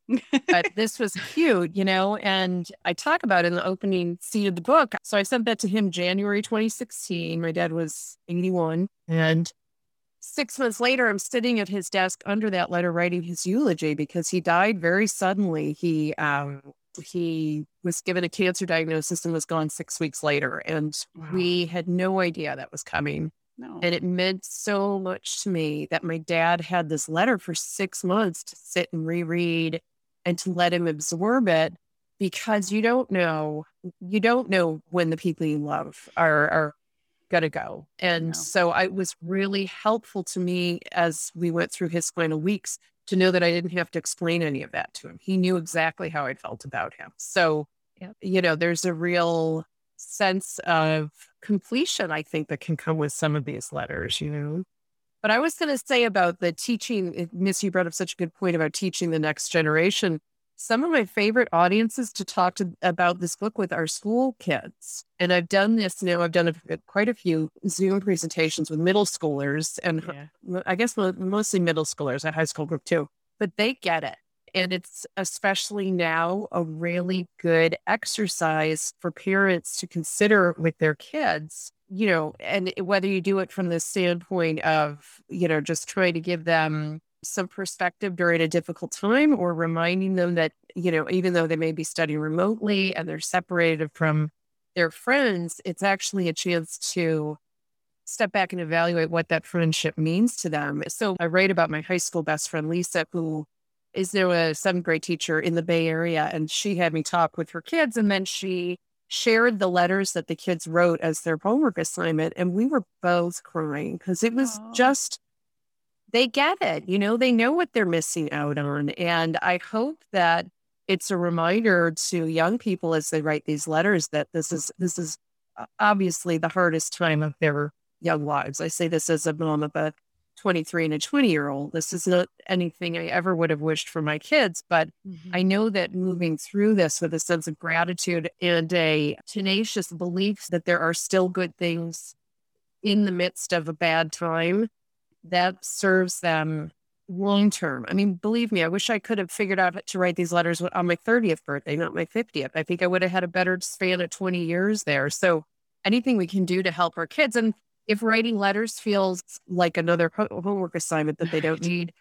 but this was cute, you know? And I talk about it in the opening scene of the book. So I sent that to him January 2016. My dad was 81. And six months later, I'm sitting at his desk under that letter writing his eulogy because he died very suddenly. He um, he was given a cancer diagnosis and was gone six weeks later, and wow. we had no idea that was coming. No. And it meant so much to me that my dad had this letter for six months to sit and reread and to let him absorb it because you don't know you don't know when the people you love are are gonna go. And no. so it was really helpful to me as we went through his final weeks to know that I didn't have to explain any of that to him. He knew exactly how I felt about him. So, yep. you know, there's a real sense of completion, I think, that can come with some of these letters, you know. But I was going to say about the teaching, Miss, you brought up such a good point about teaching the next generation some of my favorite audiences to talk to about this book with are school kids. And I've done this now. I've done a, quite a few Zoom presentations with middle schoolers and yeah. I guess mostly middle schoolers, a high school group too, but they get it. And it's especially now a really good exercise for parents to consider with their kids, you know, and whether you do it from the standpoint of, you know, just trying to give them some perspective during a difficult time or reminding them that, you know, even though they may be studying remotely and they're separated from their friends, it's actually a chance to step back and evaluate what that friendship means to them. So I write about my high school best friend, Lisa, who is now a seventh grade teacher in the Bay Area. And she had me talk with her kids. And then she shared the letters that the kids wrote as their homework assignment. And we were both crying because it was Aww. just they get it. You know, they know what they're missing out on. And I hope that it's a reminder to young people as they write these letters that this is this is obviously the hardest time of their young lives. I say this as a mom of a 23 and a 20 year old. This is not anything I ever would have wished for my kids, but mm-hmm. I know that moving through this with a sense of gratitude and a tenacious belief that there are still good things in the midst of a bad time that serves them long term. I mean, believe me, I wish I could have figured out to write these letters on my 30th birthday, not my 50th. I think I would have had a better span of 20 years there. So anything we can do to help our kids. And if writing letters feels like another homework assignment that they don't need,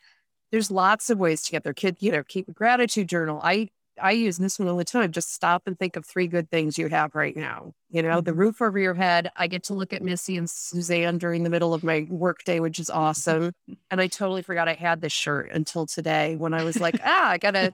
there's lots of ways to get their kid, you know, keep a gratitude journal. I I use this one all the time. Just stop and think of three good things you have right now. You know, the mm-hmm. roof over your head. I get to look at Missy and Suzanne during the middle of my workday, which is awesome. And I totally forgot I had this shirt until today when I was like, ah, I gotta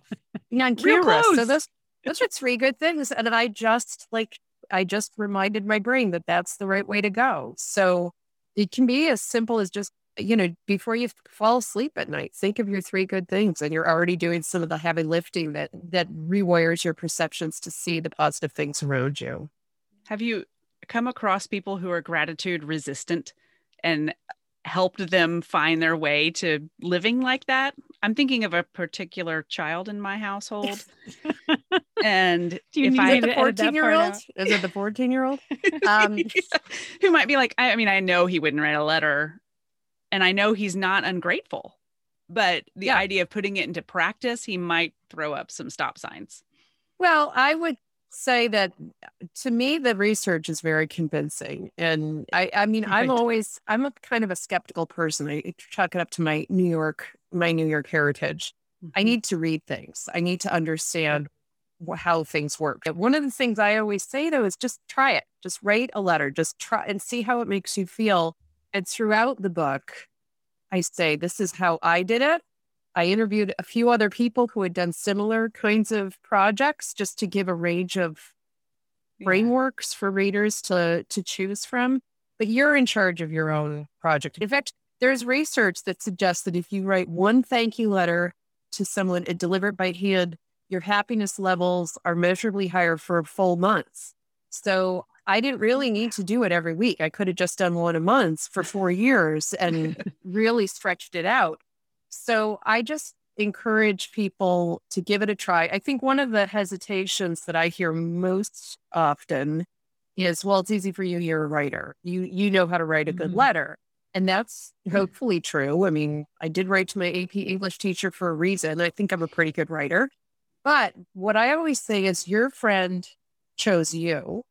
be on camera. So those those are three good things. And I just like I just reminded my brain that that's the right way to go. So it can be as simple as just you know, before you fall asleep at night, think of your three good things, and you're already doing some of the heavy lifting that that rewires your perceptions to see the positive things around you. Have you come across people who are gratitude resistant and helped them find their way to living like that? I'm thinking of a particular child in my household. and Do you if I the 14 year old, is it the 14 year old? Um, who might be like, I, I mean, I know he wouldn't write a letter and I know he's not ungrateful, but the yeah. idea of putting it into practice, he might throw up some stop signs. Well, I would say that to me, the research is very convincing. And I, I mean. I'm always, I'm a kind of a skeptical person. I chalk it up to my New York, my New York heritage. Mm-hmm. I need to read things. I need to understand how things work. One of the things I always say though is just try it. Just write a letter. Just try and see how it makes you feel. And throughout the book, I say, this is how I did it. I interviewed a few other people who had done similar kinds of projects just to give a range of yeah. frameworks for readers to, to choose from. But you're in charge of your own project. In fact, there's research that suggests that if you write one thank you letter to someone and deliver it by hand, your happiness levels are measurably higher for full months. So I didn't really need to do it every week. I could have just done one a month for four years and really stretched it out. So I just encourage people to give it a try. I think one of the hesitations that I hear most often is, well, it's easy for you. You're a writer. You you know how to write a good mm-hmm. letter. And that's hopefully true. I mean, I did write to my AP English teacher for a reason. I think I'm a pretty good writer. But what I always say is your friend chose you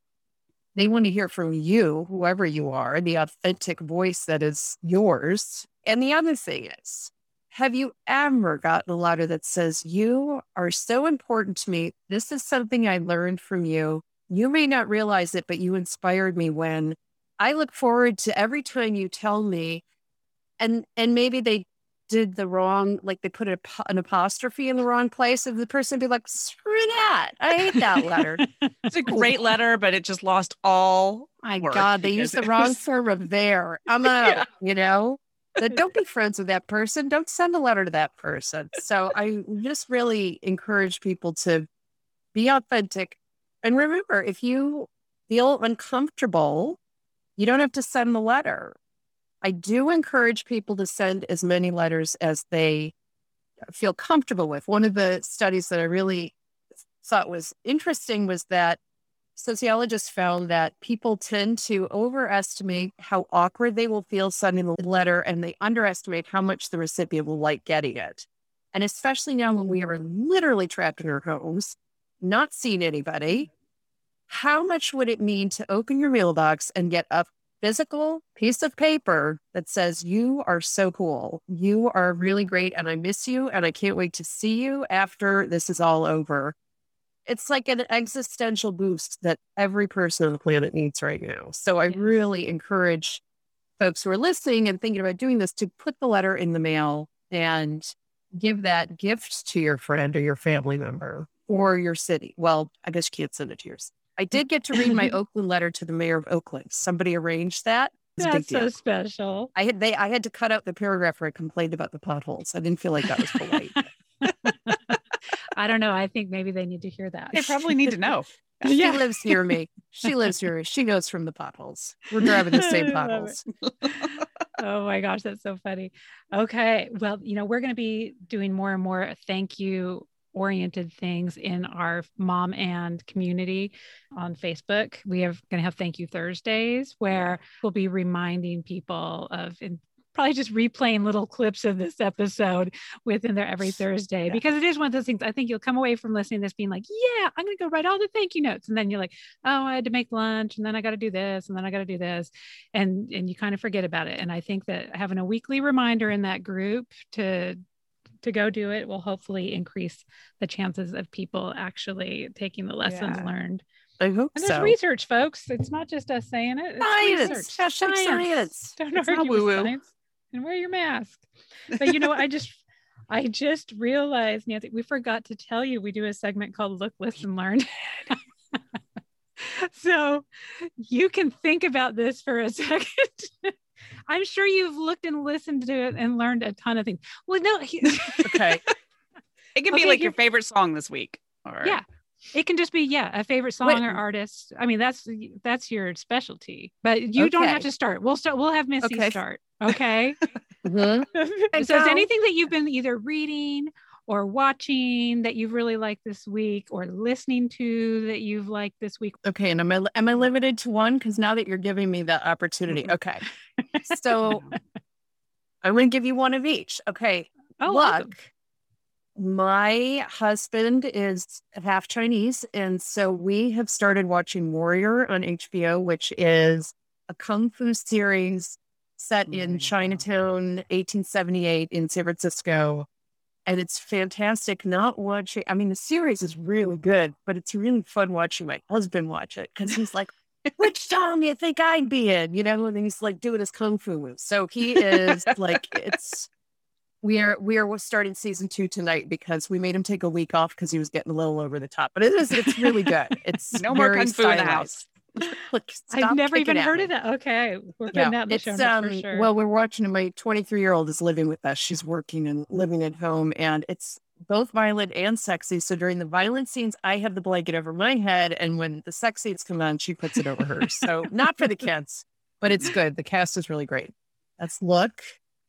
they want to hear from you, whoever you are, the authentic voice that is yours. And the other thing is, have you ever gotten a letter that says, You are so important to me? This is something I learned from you. You may not realize it, but you inspired me when I look forward to every time you tell me. And and maybe they did the wrong, like they put a, an apostrophe in the wrong place, and the person be like, "Screw that! I hate that letter." it's a great letter, but it just lost all. My God, they used the wrong form of there. I'm a, yeah. you know, that don't be friends with that person. Don't send a letter to that person. So I just really encourage people to be authentic, and remember, if you feel uncomfortable, you don't have to send the letter I do encourage people to send as many letters as they feel comfortable with. One of the studies that I really thought was interesting was that sociologists found that people tend to overestimate how awkward they will feel sending the letter and they underestimate how much the recipient will like getting it. And especially now when we are literally trapped in our homes, not seeing anybody, how much would it mean to open your mailbox and get a physical piece of paper that says, You are so cool. You are really great. And I miss you. And I can't wait to see you after this is all over. It's like an existential boost that every person on the planet needs right now. So I really encourage folks who are listening and thinking about doing this to put the letter in the mail and give that gift to your friend or your family member or your city. Well, I guess you can't send it to yours. I did get to read my Oakland letter to the mayor of Oakland. Somebody arranged that. That's so special. I had they I had to cut out the paragraph where I complained about the potholes. I didn't feel like that was polite. I don't know. I think maybe they need to hear that. They probably need to know. she yeah. lives near me. She lives here. She knows from the potholes. We're driving the same potholes. oh my gosh, that's so funny. Okay. Well, you know, we're going to be doing more and more thank you oriented things in our mom and community on Facebook. We have going to have thank you Thursdays where we'll be reminding people of probably just replaying little clips of this episode within there every Thursday yeah. because it is one of those things I think you'll come away from listening to this being like, yeah, I'm going to go write all the thank you notes. And then you're like, oh, I had to make lunch and then I got to do this and then I got to do this. And, and you kind of forget about it. And I think that having a weekly reminder in that group to to go do it will hopefully increase the chances of people actually taking the lessons yeah. learned. I hope and there's so. research, folks. It's not just us saying it. It's science. Science. science. Don't it's argue with science and wear your mask. But you know, I just I just realized, Nancy, we forgot to tell you we do a segment called Look, Listen, Learn. so you can think about this for a second. I'm sure you've looked and listened to it and learned a ton of things. Well, no. He- okay. It can okay, be like your favorite song this week. Or... Yeah. It can just be yeah, a favorite song Wait. or artist. I mean, that's that's your specialty. But you okay. don't have to start. We'll start. We'll have Missy okay. start. Okay. mm-hmm. so, is anything that you've been either reading or watching that you've really liked this week or listening to that you've liked this week? Okay. And am I, am I limited to one? Because now that you're giving me that opportunity. Mm-hmm. Okay. So I'm going to give you one of each. Okay. Oh, Look, my husband is half Chinese. And so we have started watching Warrior on HBO, which is a kung fu series set in Chinatown, 1878 in San Francisco and it's fantastic not watching i mean the series is really good but it's really fun watching my husband watch it because he's like which song do you think i'd be in? You know and he's like doing his kung fu moves. So he is like it's we are we are starting season two tonight because we made him take a week off because he was getting a little over the top but it is it's really good. It's no more kung fu in the house Look, I've never even heard me. of that. Okay, we're putting that in the show um, for sure. Well, we're watching. My 23 year old is living with us. She's working and living at home, and it's both violent and sexy. So during the violent scenes, I have the blanket over my head, and when the sex scenes come on, she puts it over hers. So not for the kids, but it's good. The cast is really great. That's look.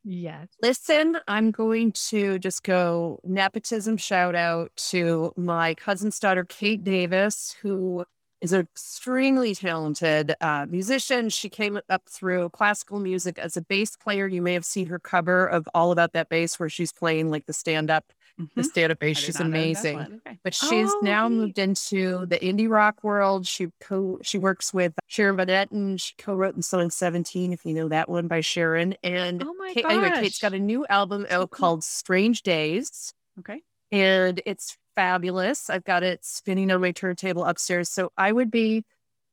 Yes. Listen, I'm going to just go nepotism shout out to my cousin's daughter, Kate Davis, who is an extremely talented uh, musician. She came up through classical music as a bass player. You may have seen her cover of All About That Bass, where she's playing like the stand up mm-hmm. this database. She's amazing. Okay. But she's oh, now moved into the indie rock world. She co she works with Sharon Van Etten. She co-wrote the song 17, if you know that one by Sharon. And oh my Kate, gosh. anyway, Kate's got a new album out called Strange Days. Okay. And it's fabulous. I've got it spinning on my turntable upstairs. So I would be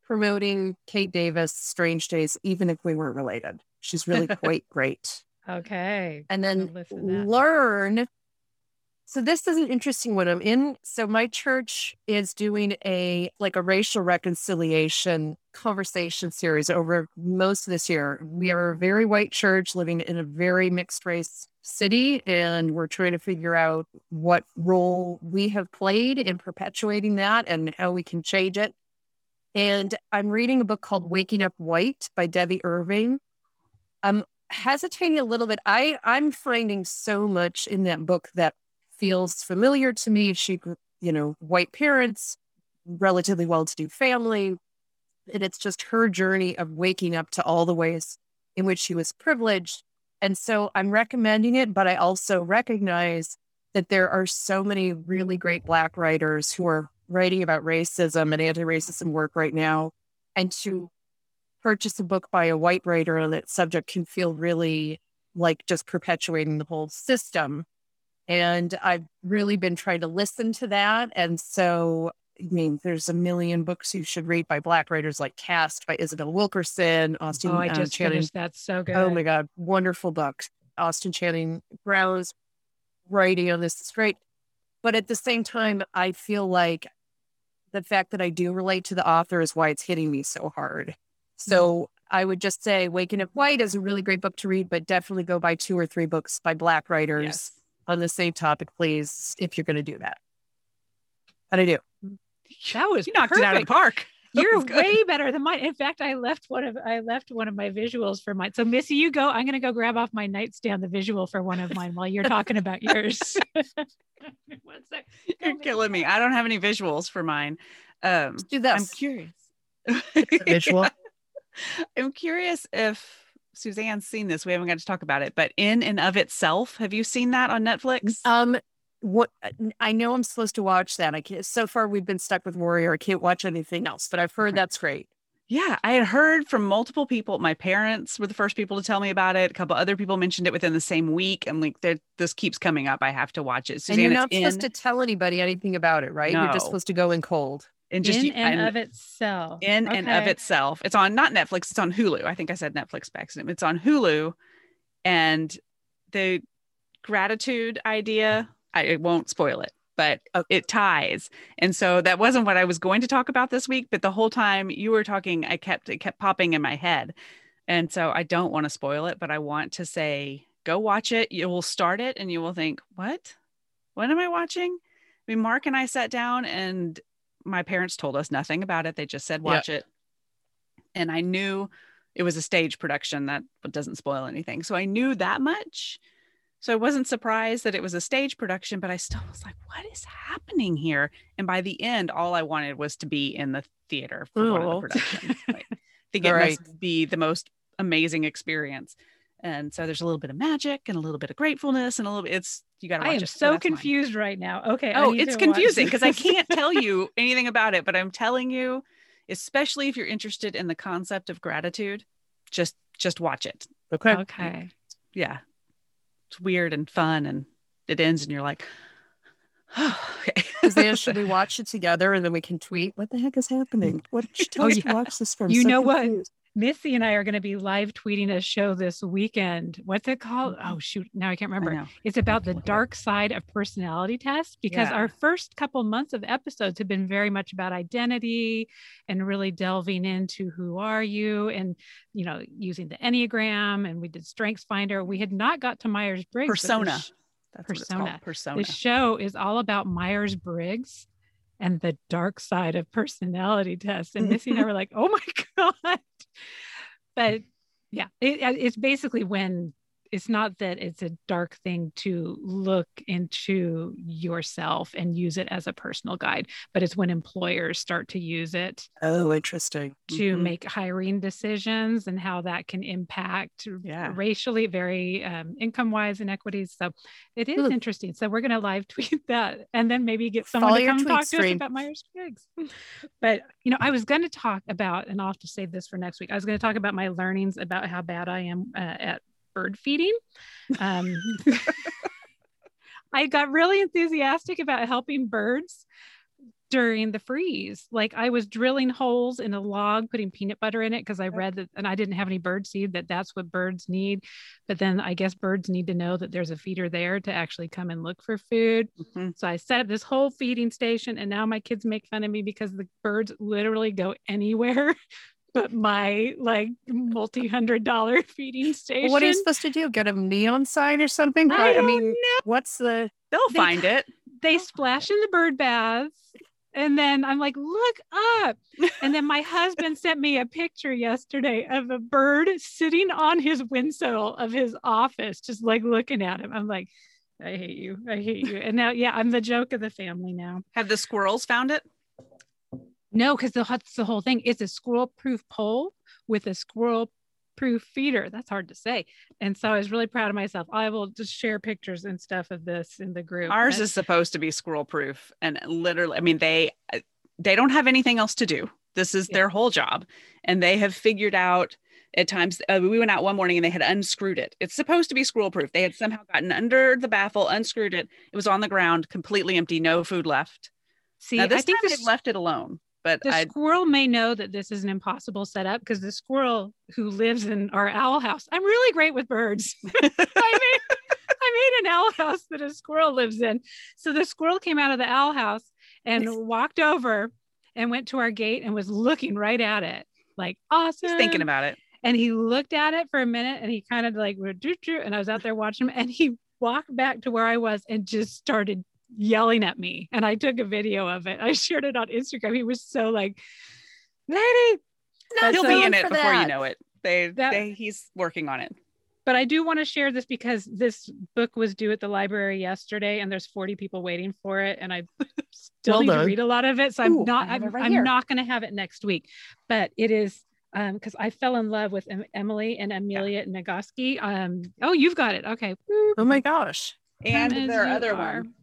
promoting Kate Davis Strange Days, even if we weren't related. She's really quite great. Okay. And then learn. So this is an interesting one. I'm in. So my church is doing a like a racial reconciliation conversation series over most of this year. We are a very white church living in a very mixed race city, and we're trying to figure out what role we have played in perpetuating that and how we can change it. And I'm reading a book called Waking Up White by Debbie Irving. I'm hesitating a little bit. I, I'm finding so much in that book that feels familiar to me. She, you know, white parents, relatively well to do family. And it's just her journey of waking up to all the ways in which she was privileged. And so I'm recommending it, but I also recognize that there are so many really great Black writers who are writing about racism and anti racism work right now. And to purchase a book by a white writer on that subject can feel really like just perpetuating the whole system. And I've really been trying to listen to that. And so, I mean, there's a million books you should read by Black writers like Caste by Isabel Wilkerson, Austin. Oh, I uh, just Channing. finished that. So good. Oh my God. Wonderful book. Austin Channing Brown's writing on this is great. But at the same time, I feel like the fact that I do relate to the author is why it's hitting me so hard. So I would just say Waking Up White is a really great book to read, but definitely go buy two or three books by Black writers yes. On the same topic, please, if you're going to do that. How do I do? That was you knocked perfect. it out of the park. You're way better than mine. In fact, I left one of I left one of my visuals for mine. So Missy, you go. I'm gonna go grab off my nightstand the visual for one of mine while you're talking about yours. one sec. You're killing me. I don't have any visuals for mine. Um, Let's do this. I'm curious. visual. I'm curious if Suzanne's seen this. We haven't got to talk about it, but in and of itself, have you seen that on Netflix? Um, what I know I'm supposed to watch that. I can't. So far, we've been stuck with Warrior. I can't watch anything else, but I've heard that's great. Yeah, I had heard from multiple people. My parents were the first people to tell me about it. A couple other people mentioned it within the same week. I'm like, this keeps coming up. I have to watch it. Suzanne, and you're not supposed in... to tell anybody anything about it, right? No. You're just supposed to go in cold and just in and, and of itself. In okay. and of itself. It's on not Netflix, it's on Hulu. I think I said Netflix by accident. It's on Hulu. And the gratitude idea, I won't spoil it, but uh, it ties. And so that wasn't what I was going to talk about this week, but the whole time you were talking, I kept it kept popping in my head. And so I don't want to spoil it, but I want to say go watch it. You will start it and you will think, what? What am I watching? I mean, Mark and I sat down and my parents told us nothing about it. They just said, watch it. And I knew it was a stage production that doesn't spoil anything. So I knew that much. So I wasn't surprised that it was a stage production, but I still was like, what is happening here? And by the end, all I wanted was to be in the theater for one of the oh. productions. Like, I think it right. must be the most amazing experience. And so there's a little bit of magic and a little bit of gratefulness and a little bit, it's, you got to watch I am it. so, so confused mine. right now. Okay. Oh, it's confusing because I can't tell you anything about it, but I'm telling you, especially if you're interested in the concept of gratitude, just, just watch it. Okay. Okay. Yeah. It's weird and fun and it ends and you're like, oh, okay. should we watch it together and then we can tweet? What the heck is happening? What did you tell oh, us yeah. to watch this from? You so know confused. what? Missy and I are going to be live tweeting a show this weekend. What's it called? Mm-hmm. Oh, shoot. Now I can't remember. I it's about the dark side of personality tests because yeah. our first couple months of episodes have been very much about identity and really delving into who are you and, you know, using the Enneagram. And we did Strengths Finder. We had not got to Myers Briggs. Persona. Sh- persona. Persona. The show is all about Myers Briggs and the dark side of personality tests. And Missy and I were like, oh my God. But yeah, it, it's basically when it's not that it's a dark thing to look into yourself and use it as a personal guide, but it's when employers start to use it. Oh, interesting. To mm-hmm. make hiring decisions and how that can impact yeah. racially, very um, income wise inequities. So it is Ooh. interesting. So we're going to live tweet that and then maybe get someone Follow to come talk stream. to us about Myers Briggs. but, you know, I was going to talk about, and I'll have to save this for next week. I was going to talk about my learnings about how bad I am uh, at bird feeding. Um, I got really enthusiastic about helping birds during the freeze. Like I was drilling holes in a log, putting peanut butter in it because I read that, and I didn't have any bird seed that that's what birds need. But then I guess birds need to know that there's a feeder there to actually come and look for food. Mm-hmm. So I set up this whole feeding station, and now my kids make fun of me because the birds literally go anywhere but my like multi-hundred dollar feeding station. what are you supposed to do? Get a neon sign or something? I, I mean, know. what's the? They'll they, find it. They splash in the bird baths. And then I'm like, look up. And then my husband sent me a picture yesterday of a bird sitting on his windowsill of his office, just like looking at him. I'm like, I hate you. I hate you. And now, yeah, I'm the joke of the family now. Have the squirrels found it? No, because that's the whole thing. It's a squirrel proof pole with a squirrel proof feeder. That's hard to say. And so I was really proud of myself. I will just share pictures and stuff of this in the group. Ours and- is supposed to be squirrel proof. And literally, I mean, they they don't have anything else to do. This is yeah. their whole job. And they have figured out at times uh, we went out one morning and they had unscrewed it. It's supposed to be squirrel proof. They had somehow gotten under the baffle, unscrewed it. It was on the ground, completely empty, no food left. See, now, this I think time they've left it alone. But the I'd... squirrel may know that this is an impossible setup because the squirrel who lives in our owl house, I'm really great with birds. I made I made an owl house that a squirrel lives in. So the squirrel came out of the owl house and walked over and went to our gate and was looking right at it, like awesome. He's thinking about it. And he looked at it for a minute and he kind of like, and I was out there watching him and he walked back to where I was and just started yelling at me. And I took a video of it. I shared it on Instagram. He was so like, lady. No, he'll so be in it before that. you know it. They, that, they, he's working on it. But I do want to share this because this book was due at the library yesterday, and there's 40 people waiting for it, and I still well need done. to read a lot of it. So Ooh, I'm not. I'm, right I'm not going to have it next week, but it is because um, I fell in love with Emily and Amelia yeah. Nagoski. Um, oh, you've got it. Okay. Oh my gosh. And their other are. one.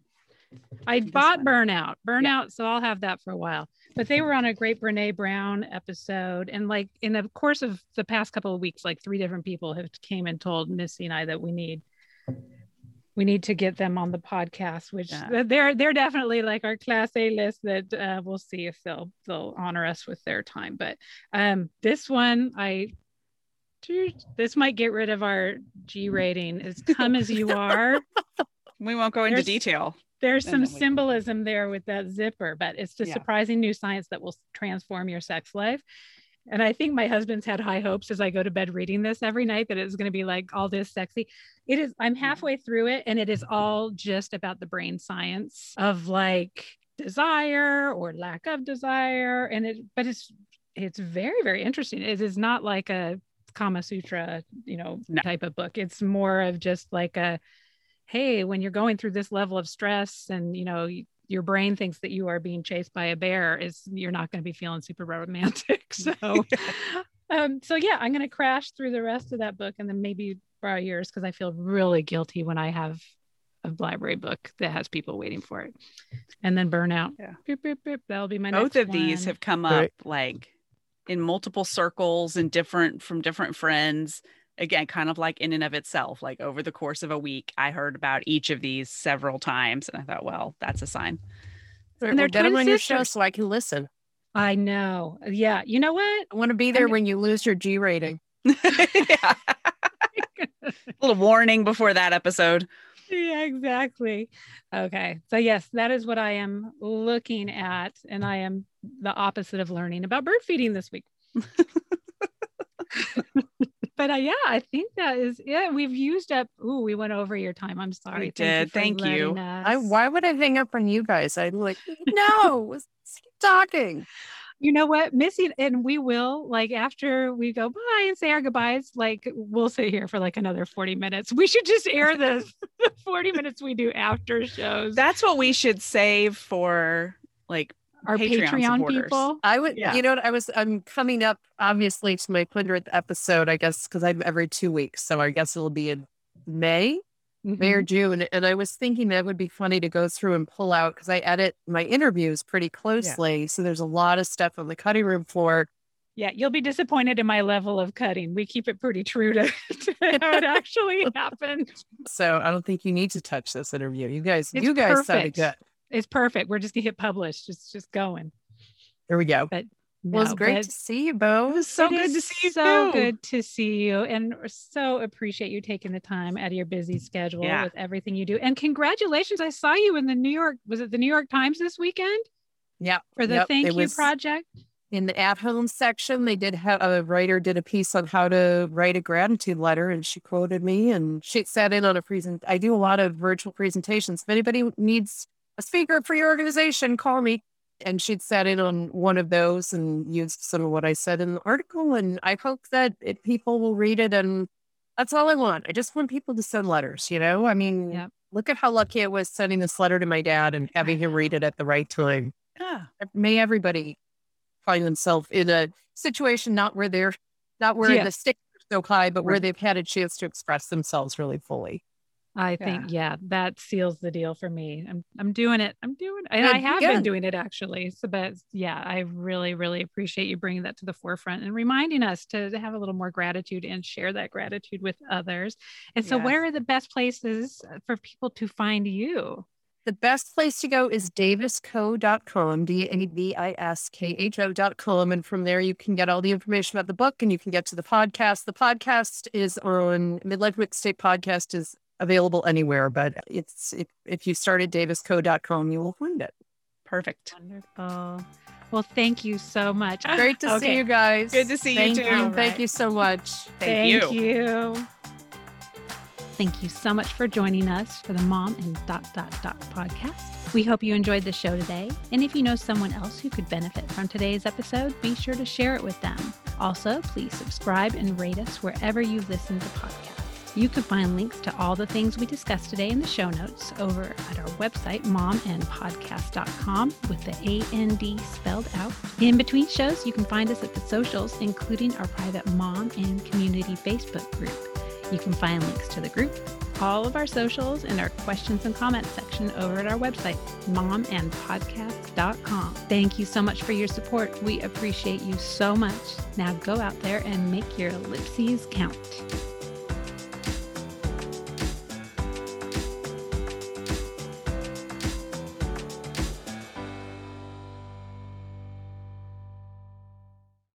I bought Burnout, Burnout, yeah. so I'll have that for a while. But they were on a great Brene Brown episode, and like in the course of the past couple of weeks, like three different people have came and told Missy and I that we need we need to get them on the podcast. Which yeah. they're they're definitely like our class A list. That uh, we'll see if they'll they'll honor us with their time. But um, this one, I this might get rid of our G rating. Is come as you are. We won't go into There's, detail there's some symbolism there with that zipper, but it's the yeah. surprising new science that will transform your sex life. And I think my husband's had high hopes as I go to bed reading this every night that it's going to be like all this sexy. It is, I'm halfway through it and it is all just about the brain science of like desire or lack of desire. And it, but it's, it's very, very interesting. It is not like a Kama Sutra, you know, no. type of book. It's more of just like a, hey when you're going through this level of stress and you know your brain thinks that you are being chased by a bear is you're not going to be feeling super romantic so um so yeah i'm going to crash through the rest of that book and then maybe borrow yours because i feel really guilty when i have a library book that has people waiting for it and then burnout yeah boop, boop, boop. that'll be my both of one. these have come up right. like in multiple circles and different from different friends again kind of like in and of itself like over the course of a week i heard about each of these several times and i thought well that's a sign. And they're get them on your show so i can listen. I know. Yeah you know what? I want to be there I'm... when you lose your g rating. A little warning before that episode. Yeah exactly. Okay so yes that is what i am looking at and i am the opposite of learning about bird feeding this week but uh, yeah, I think that is yeah. We've used up. Ooh, we went over your time. I'm sorry. We did. Thank you. I, why would I hang up on you guys? I'd like no. keep talking. You know what, Missy, and we will like after we go bye and say our goodbyes, like we'll sit here for like another 40 minutes. We should just air the 40 minutes we do after shows. That's what we should save for like our Patreon, Patreon people. I would, yeah. you know, I was, I'm coming up obviously to my 100th episode, I guess, because I'm every two weeks. So I guess it'll be in May mm-hmm. May or mm-hmm. June. And I was thinking that would be funny to go through and pull out because I edit my interviews pretty closely. Yeah. So there's a lot of stuff on the cutting room floor. Yeah, you'll be disappointed in my level of cutting. We keep it pretty true to, to how it actually happened. So I don't think you need to touch this interview. You guys, it's you guys perfect. sounded good. It's perfect. We're just gonna hit publish. Just just going. There we go. But no, well, it's great to see you, Bo. It was so it good to see you. So too. good to see you, and so appreciate you taking the time out of your busy schedule yeah. with everything you do. And congratulations! I saw you in the New York. Was it the New York Times this weekend? Yeah, for the yep. Thank it You project. In the at-home section, they did have a writer did a piece on how to write a gratitude letter, and she quoted me, and she sat in on a present. I do a lot of virtual presentations. If anybody needs a speaker for your organization, call me and she'd sat in on one of those and used some of what I said in the article. And I hope that it, people will read it. And that's all I want. I just want people to send letters, you know? I mean, look at how lucky I was sending this letter to my dad and having him read it at the right time. Yeah. May everybody find themselves in a situation not where they're not where yeah. the stakes are so high, but right. where they've had a chance to express themselves really fully. I yeah. think yeah, that seals the deal for me. I'm I'm doing it. I'm doing and I have been doing it actually. So but yeah, I really really appreciate you bringing that to the forefront and reminding us to, to have a little more gratitude and share that gratitude with others. And so yes. where are the best places uh, for people to find you? The best place to go is daviskho.com, D A V I S K H O.com. And from there, you can get all the information about the book and you can get to the podcast. The podcast is on Midlife Mixtape Podcast is available anywhere, but it's if, if you start at daviskho.com, you will find it. Perfect. Wonderful. Well, thank you so much. Great to okay. see you guys. Good to see thank you too. You. Right. Thank you so much. Thank, thank you. you. Thank you so much for joining us for the Mom and Dot Dot Dot podcast. We hope you enjoyed the show today. And if you know someone else who could benefit from today's episode, be sure to share it with them. Also, please subscribe and rate us wherever you listen to podcasts. You can find links to all the things we discussed today in the show notes over at our website, momandpodcast.com, with the A N D spelled out. In between shows, you can find us at the socials, including our private mom and community Facebook group. You can find links to the group, all of our socials, and our questions and comments section over at our website, momandpodcast.com. Thank you so much for your support. We appreciate you so much. Now go out there and make your ellipses count.